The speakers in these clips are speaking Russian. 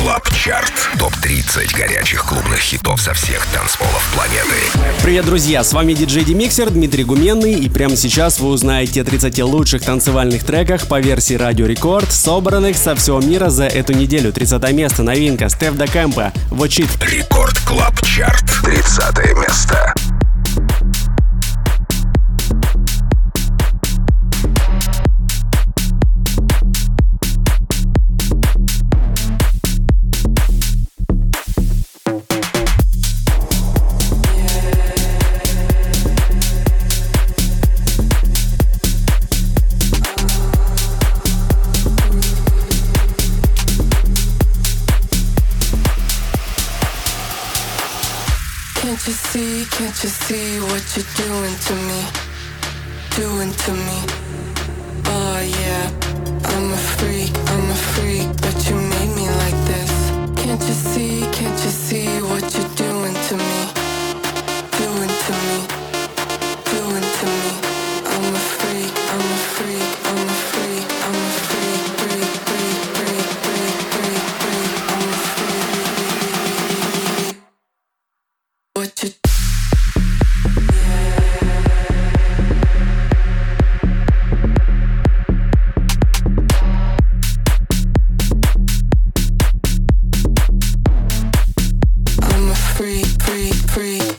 Club Chart. Топ-30 горячих клубных хитов со всех танцполов планеты. Привет, друзья! С вами диджей DimixeR Дмитрий Гуменный. И прямо сейчас вы узнаете о 30 лучших танцевальных треках по версии Радио Рекорд, собранных со всего мира за эту неделю. 30 место. Новинка. Steff Da Campo. It. Record Club Chart. 30 место. Can't you see what you're doing to me? Doing to me. Oh yeah, I'm a freak, I'm a freak, but you made me like this. Can't you see, can't you see what you're pre, pre, pre.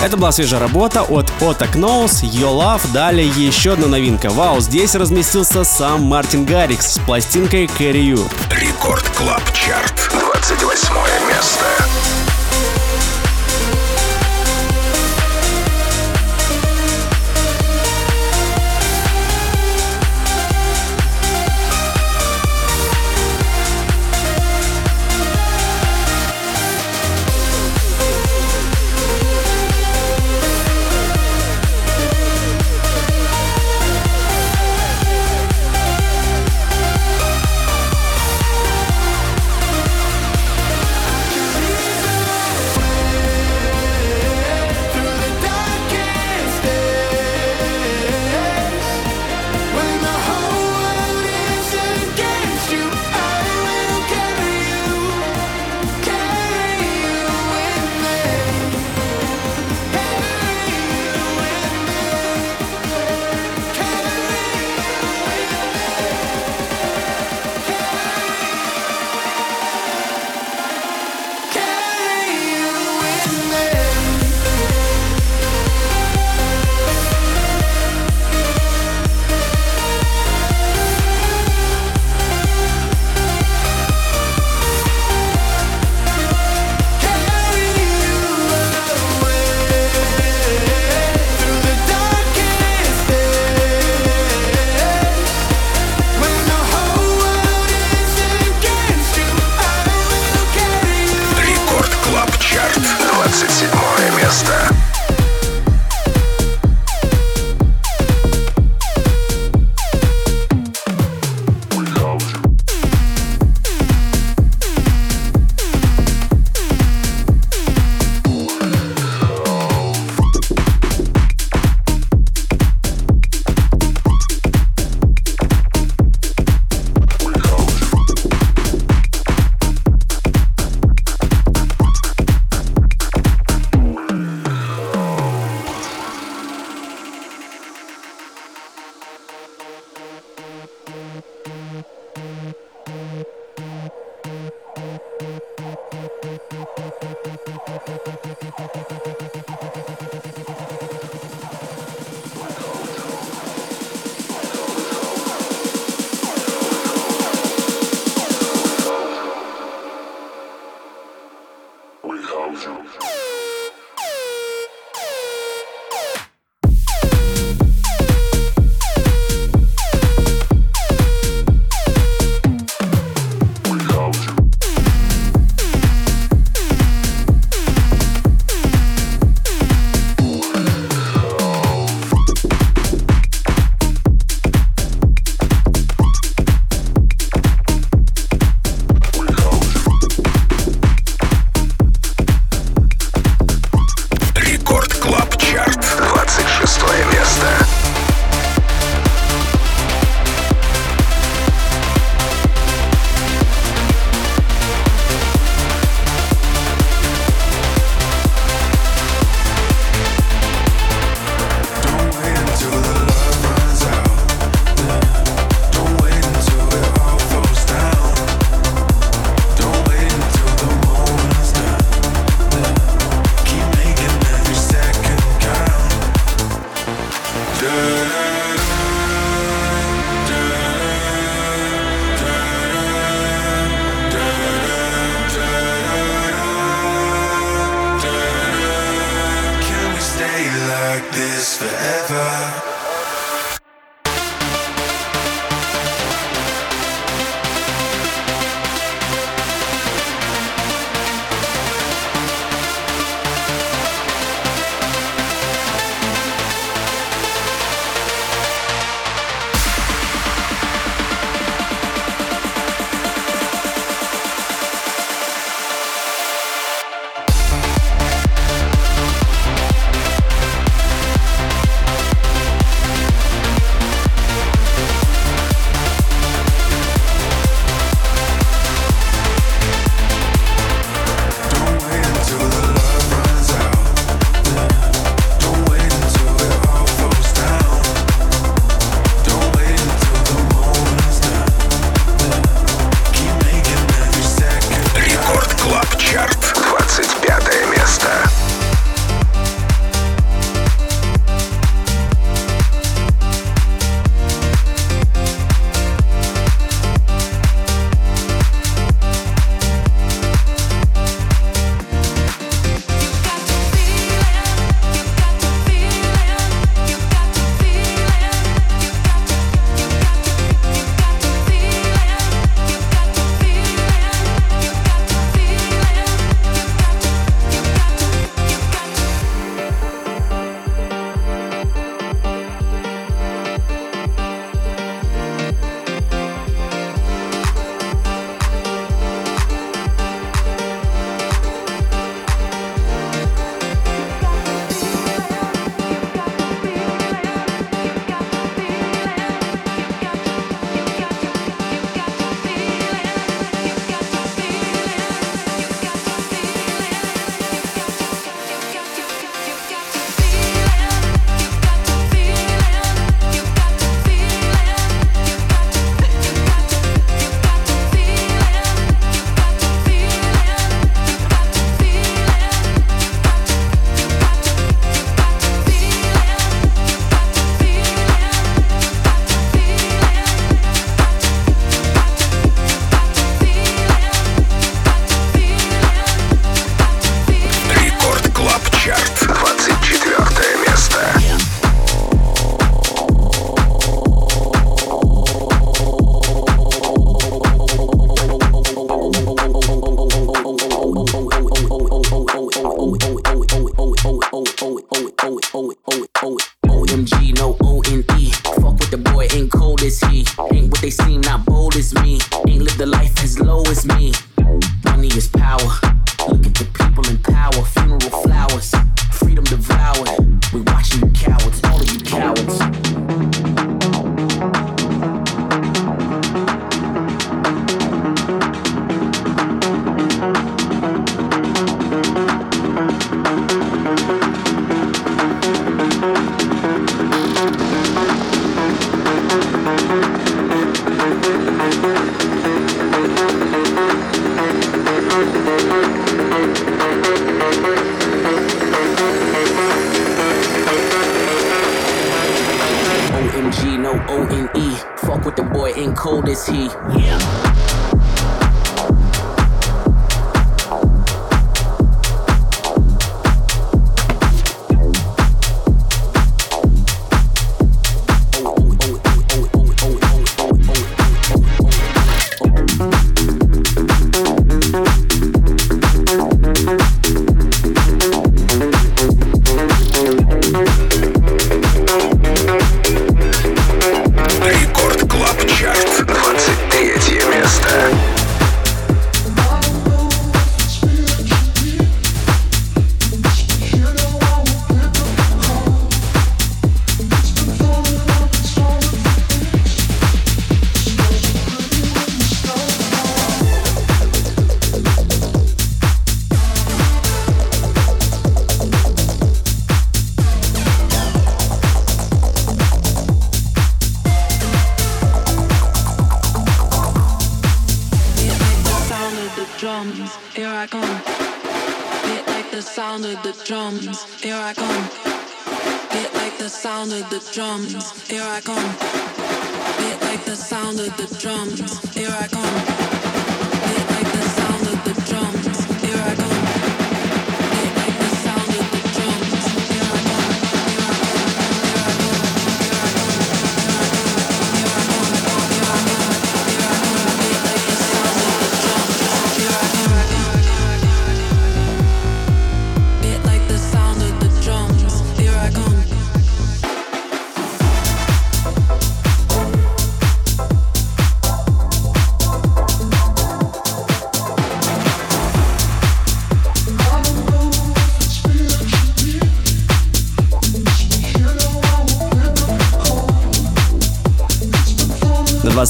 Это была свежая работа от Otak Knows, Your Love. Далее еще одна новинка. Вау, здесь разместился сам Мартин Гаррикс с пластинкой Carry You. Record Club Chart. 28 место.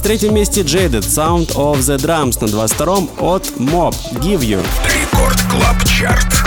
23 месте Jaded Sound of the Drums, на 22-м от Mob Give You. Рекорд Клаб Чарт,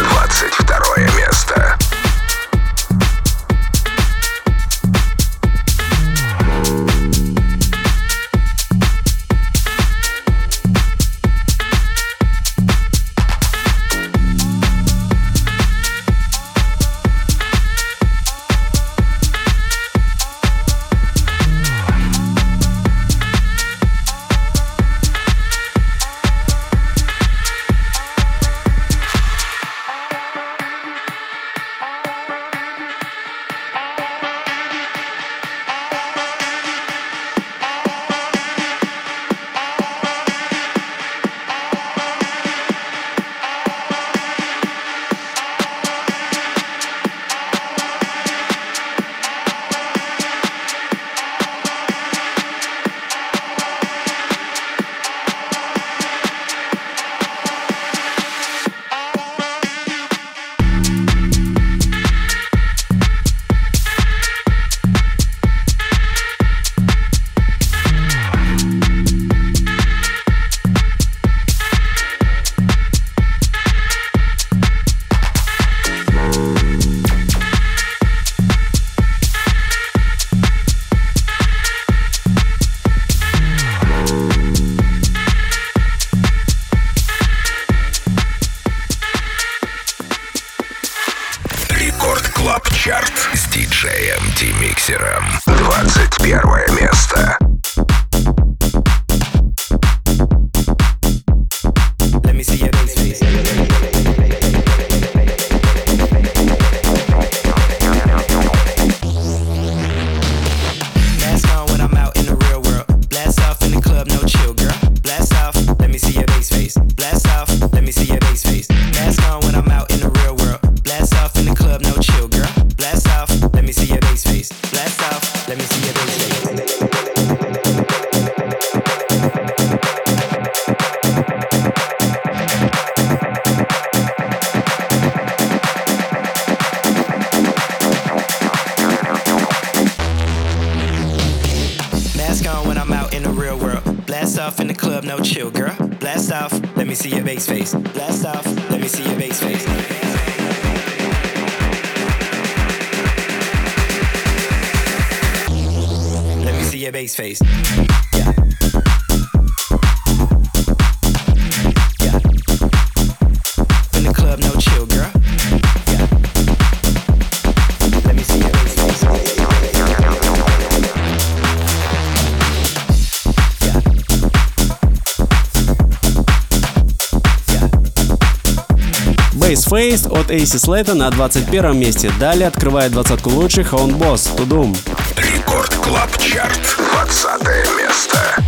Face от AC Slater на 21 месте. Далее открывает двадцатку лучших Öwnboss Tudum. Record Club Chart. 20 место.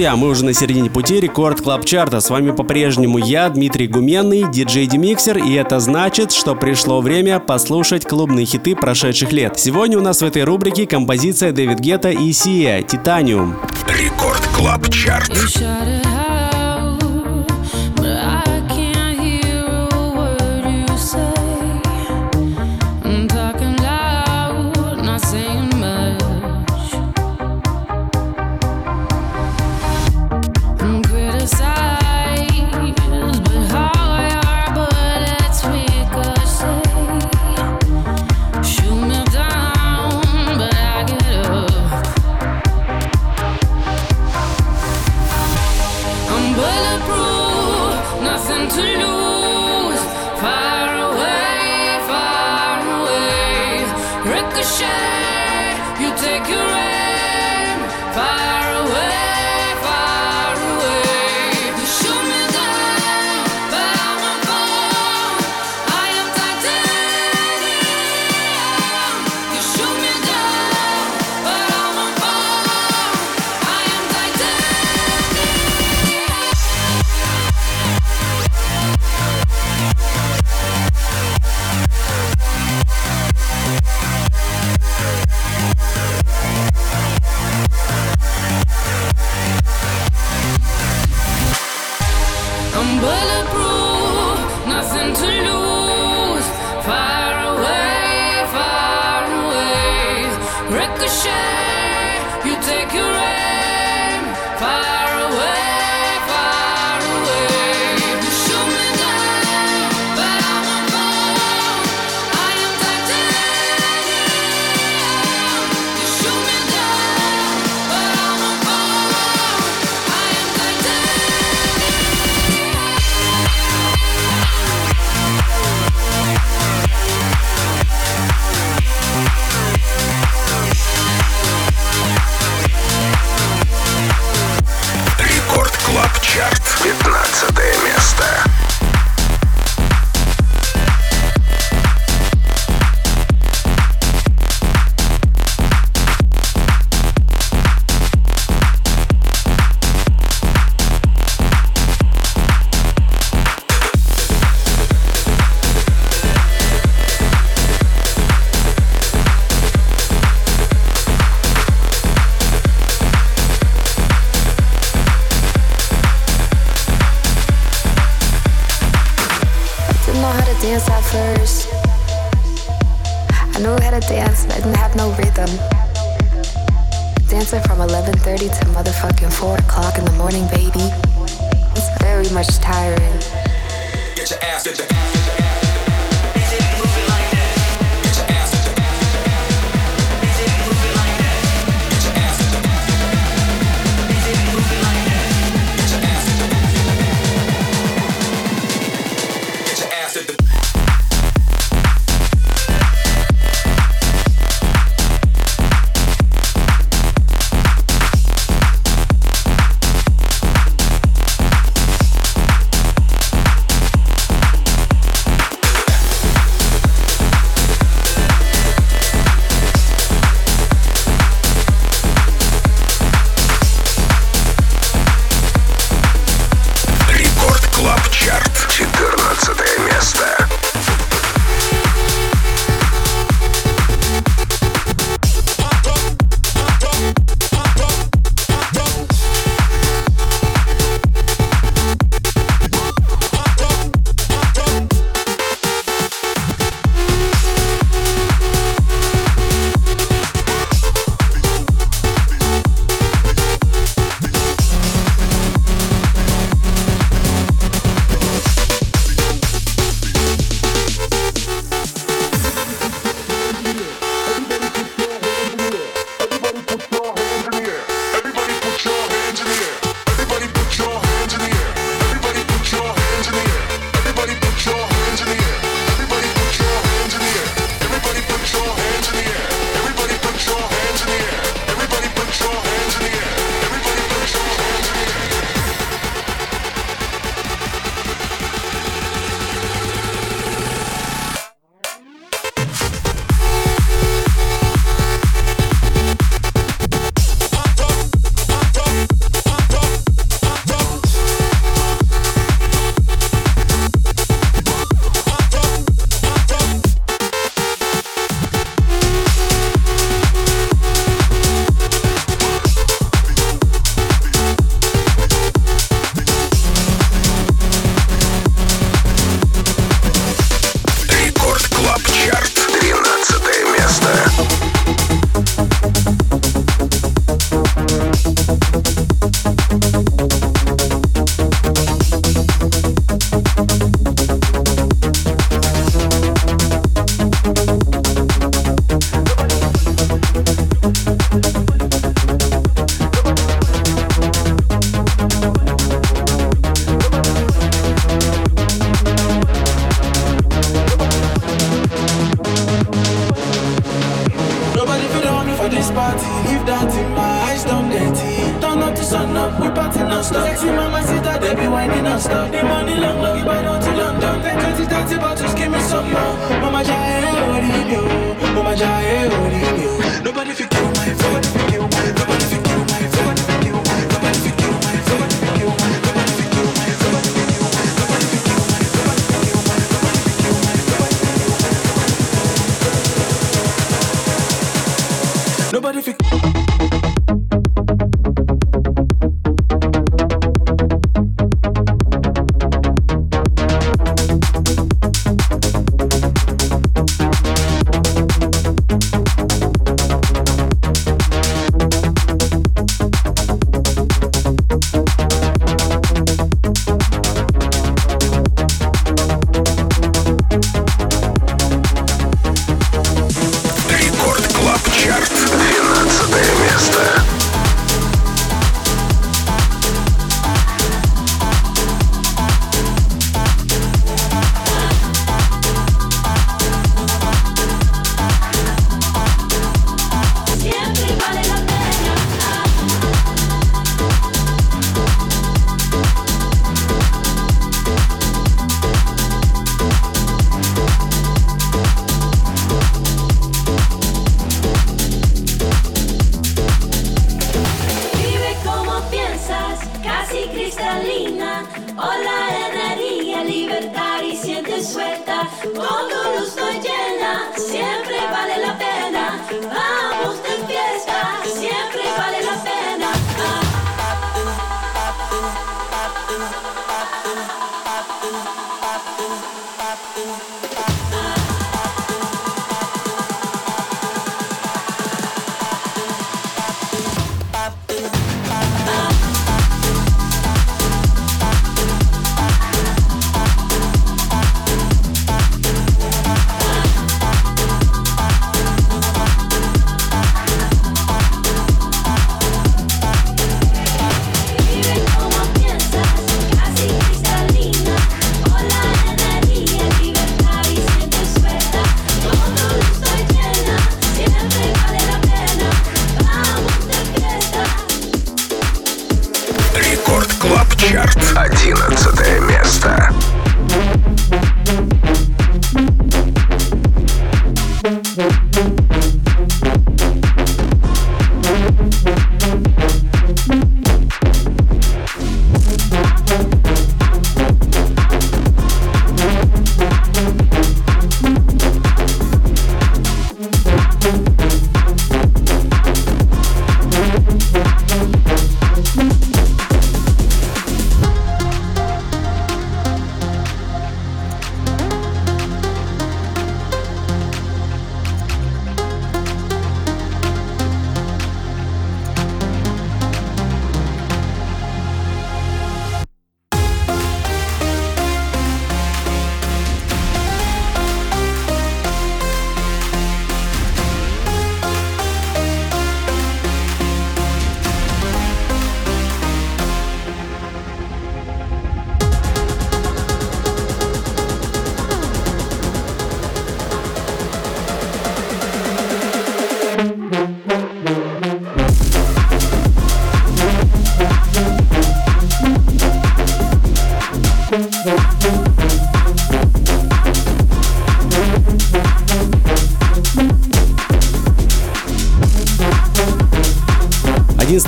Друзья, мы уже на середине пути Record Club Chart а. С вами по-прежнему я, Дмитрий Гуменный, диджей Demixer, и это значит, что пришло время послушать клубные хиты прошедших лет. Сегодня у нас в этой рубрике композиция David Guetta и Sia «Titanium». Record Club Chart.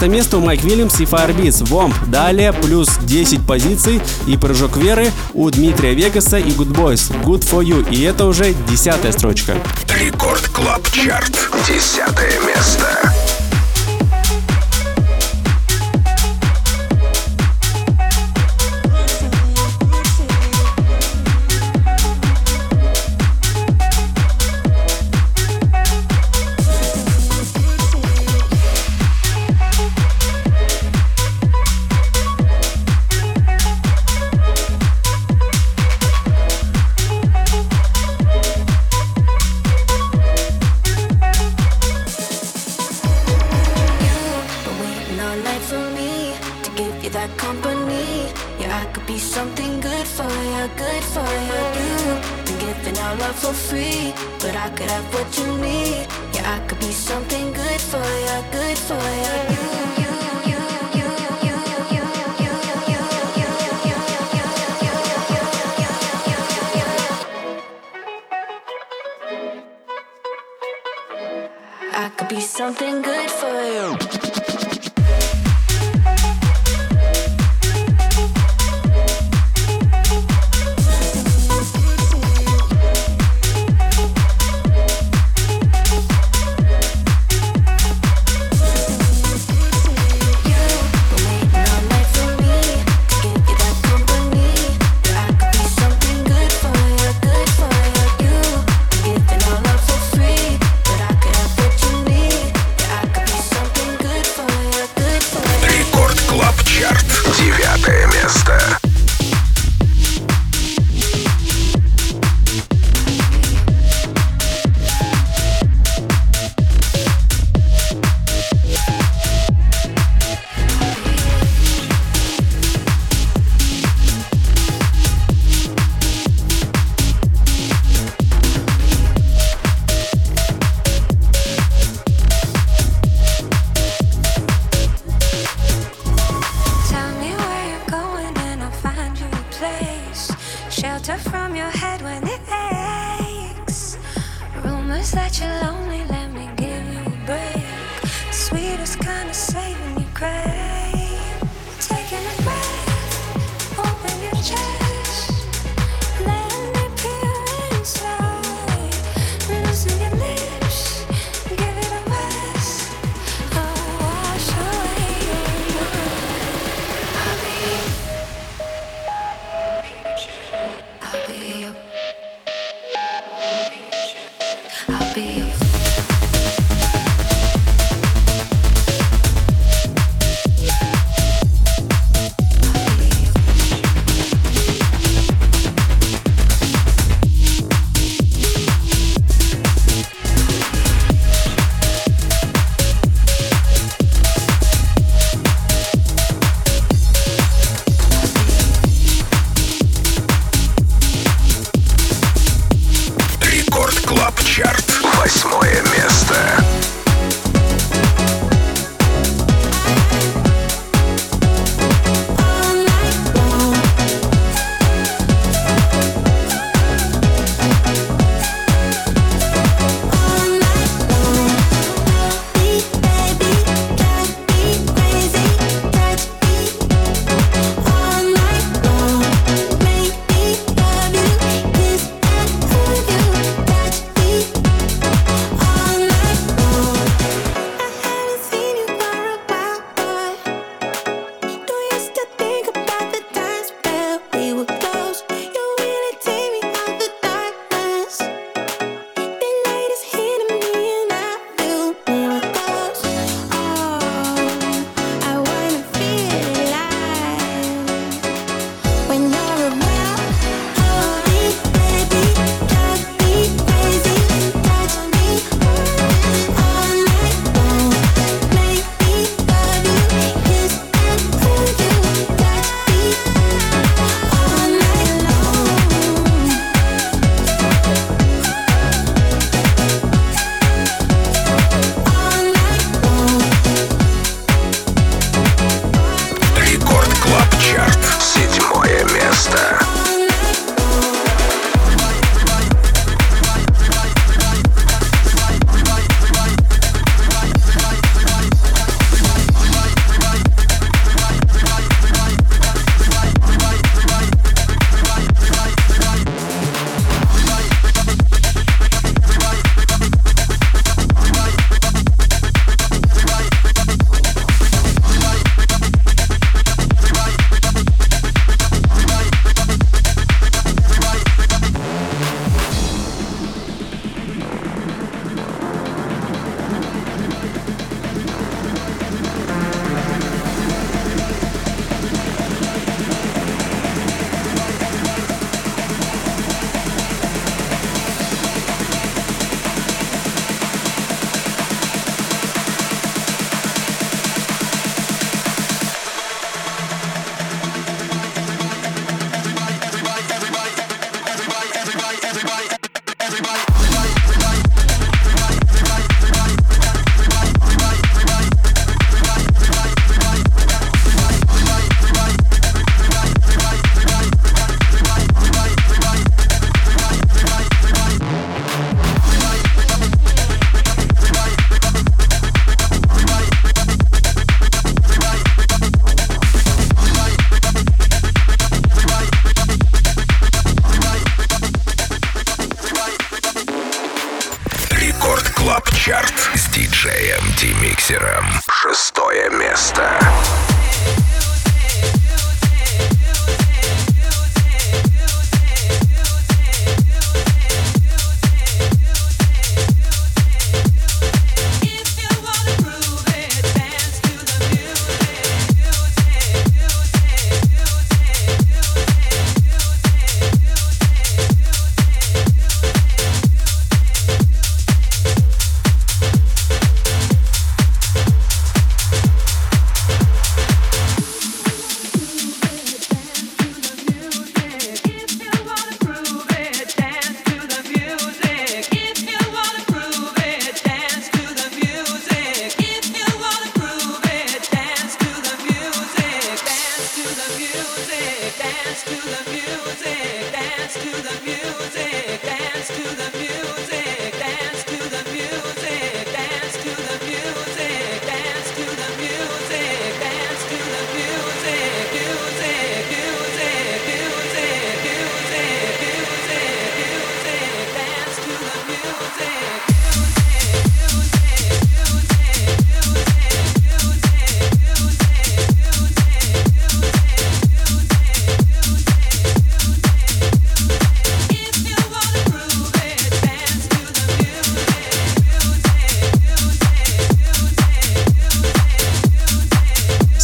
15 место у Mike Williams и Firebeats Womp. Далее плюс 10 позиций и прыжок веры у Дмитрия Вегаса и Goodboys Good For You. И это уже десятая строчка. Record Club Chart. Десятое место.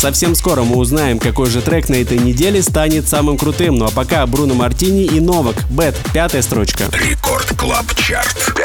Совсем скоро мы узнаем, какой же трек на этой неделе станет самым крутым. Ну а пока Bruno Martini и Новак. Bad, пятая строчка. Record Club Chart.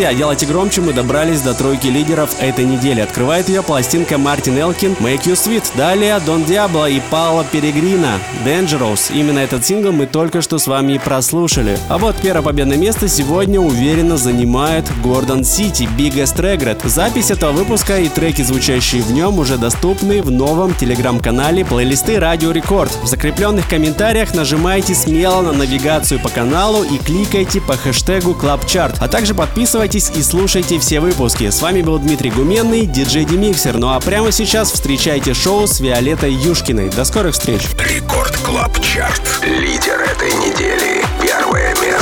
Друзья, делайте громче, мы добрались до тройки лидеров этой недели. Открывает ее пластинка Martin Ikin «Make You Sweat». Далее Don Diablo и Paolo Pellegrino «Dangerous». Именно этот сингл мы только что с вами и прослушали. А вот первое победное место сегодня уверенно занимает Gorgon City Biggest Regret. Запись этого выпуска и треки, звучащие в нем, уже доступны в новом телеграм-канале плейлисты Радио Рекорд. В закрепленных комментариях нажимайте смело на навигацию по каналу и кликайте по хэштегу Club Chart, а также подписывайтесь и слушайте все выпуски. С вами был Дмитрий Гуменный, диджей Demixer. Ну а прямо сейчас встречайте шоу с Виолеттой Юшкиной. До скорых встреч! Record Club Chart. Лидер этой недели. Первое место.